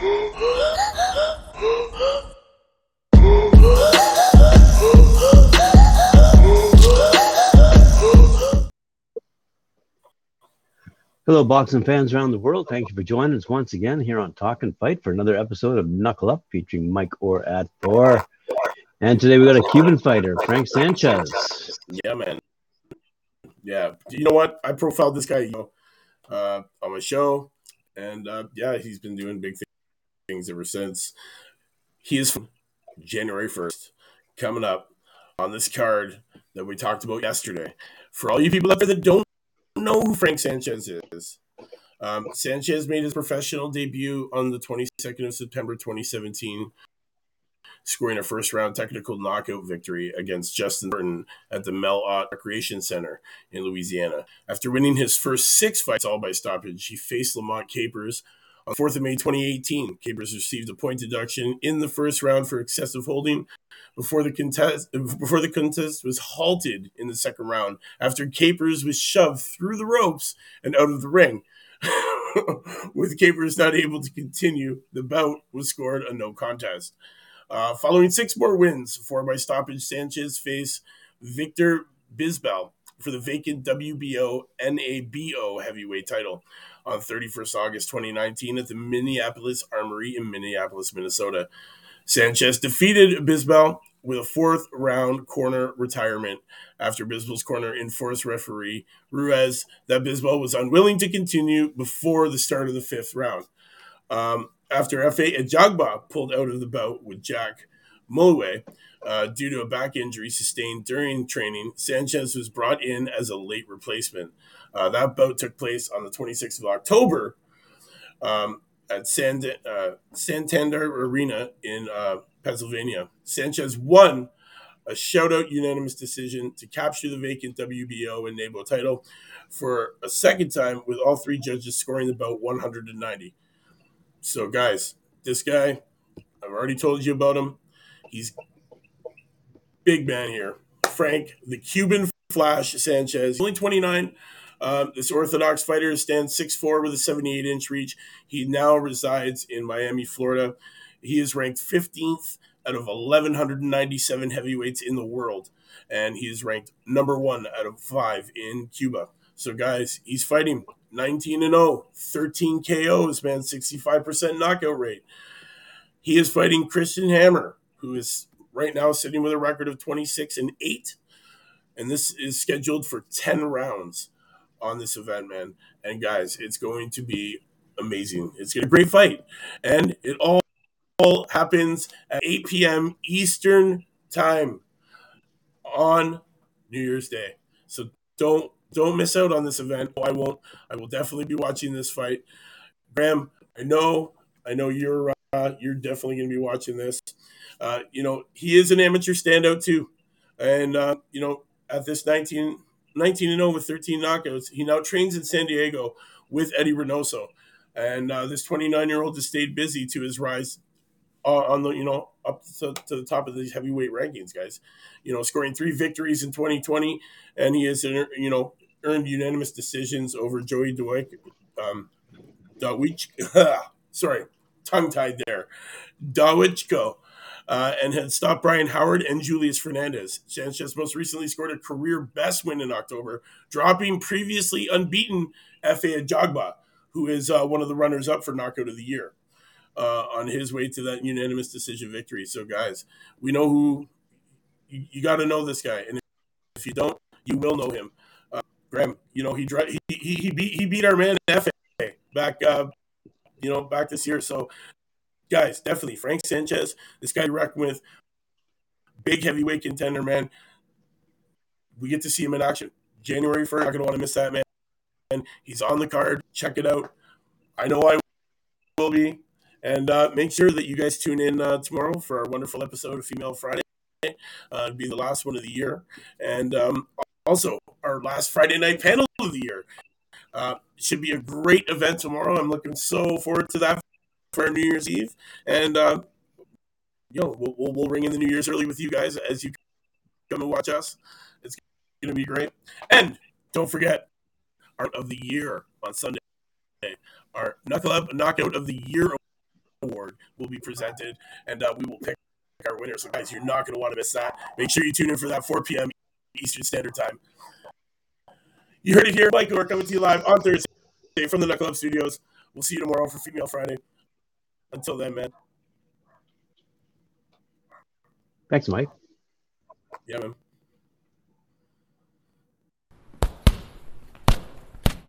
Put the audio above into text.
Hello, boxing fans around the world. Thank you for joining us once again here on Talk and Fight for another episode of Knuckle Up featuring Mike Orr at four. And today we got a Cuban fighter, Frank Sanchez. Yeah, man. Yeah, you know what? I profiled this guy, you know, uh, on my show, and uh, yeah, he's been doing big things ever since. He is from January first coming up on this card that we talked about yesterday. For all you people out there that don't know who Frank Sanchez is. Um, Sanchez made his professional debut on the 22nd of September 2017, scoring a first round technical knockout victory against Justin Burton at the Mel Ott Recreation Center in Louisiana. After winning his first six fights all by stoppage, he faced Lamont Capers on 4th of May 2018. Capers received a point deduction in the first round for excessive holding before the contest before the contest was halted in the second round after Capers was shoved through the ropes and out of the ring. With Capers not able to continue, the bout was scored a no contest. Uh, following six more wins, four by stoppage, Sanchez faced Victor Bisbal for the vacant WBO NABO heavyweight title on 31st August 2019 at the Minneapolis Armory in Minneapolis, Minnesota. Sanchez defeated Bisbal with a fourth round corner retirement after Bisbal's corner enforced referee Ruiz that Bisbal was unwilling to continue before the start of the fifth round. Um, after Efe Ajagba pulled out of the bout with Jack Mulway uh, due to a back injury sustained during training, Sanchez was brought in as a late replacement. Uh, that bout took place on the 26th of October. Um, at Sand, uh, Santander Arena in uh, Pennsylvania. Sanchez won a shout-out unanimous decision to capture the vacant WBO and NABO title for a second time, with all three judges scoring about 190. So, guys, this guy, I've already told you about him. He's big man here. Frank, the Cuban Flash Sanchez, only 29 um, this Orthodox fighter stands 6'4 with a 78 inch reach. He now resides in Miami, Florida. He is ranked 15th out of 1,197 heavyweights in the world, and he is ranked number one out of five in Cuba. So, guys, he's fighting 19 and 0, 13 KOs, man, 65% knockout rate. He is fighting Christian Hammer, who is right now sitting with a record of 26 and 8. And this is scheduled for 10 rounds on this event, man. And guys, it's going to be amazing. It's gonna be a great fight, and it all, all happens at 8 p.m. Eastern time on New Year's Day. So don't don't miss out on this event. I won't. I will definitely be watching this fight. Graham, I know, I know you're uh, you're definitely going to be watching this. Uh, you know, he is an amateur standout too, and uh, you know, at this 19 19 0 with 13 knockouts. He now trains in San Diego with Eddie Reynoso. And uh, this 29 year old has stayed busy to his rise uh, on the, you know, up to, to, the top of these heavyweight rankings, guys. You know, scoring three victories in 2020. And he has, you know, earned unanimous decisions over Joey Dwight. Um, Dawich, sorry, tongue tied there. Dawejko uh, and had stopped Brian Howard and Julius Fernandez. Sanchez most recently scored a career best win in October, dropping previously unbeaten Efe Ajagba, who is uh, one of the runners up for knockout of the year. Uh, on his way to that unanimous decision victory. So, guys, we know who you, you got to know this guy, and if you don't, you will know him. Uh, Graham, you know he, he he he beat he beat our man Efe back, uh, you know, back this year. So guys, definitely Frank Sanchez, this guy you with, big heavyweight contender, man. We get to see him in action. January 1st, not going to want to miss that, man. And he's on the card. Check it out. I know I will be. And uh, make sure that you guys tune in uh, tomorrow for our wonderful episode of Female Friday. Uh, it'll be the last one of the year. And um, also, our last Friday night panel of the year. Uh, should be a great event tomorrow. I'm looking so forward to that for New Year's Eve, and uh, you know we'll, we'll, we'll ring in the New Year's early with you guys as you come and watch us. It's going to be great, and don't forget Art of the Year on Sunday. Our Knuckle Up Knockout of the Year award will be presented, and uh, we will pick our winner. So, guys, you're not to want to miss that. Make sure you tune in for that 4 p.m. Eastern Standard Time. You heard it here, Mike. We're coming to you live on Thursday from the Knuckle Up Studios. We'll see you tomorrow for Female Friday. Until then, man. Thanks, Mike. Yeah, man.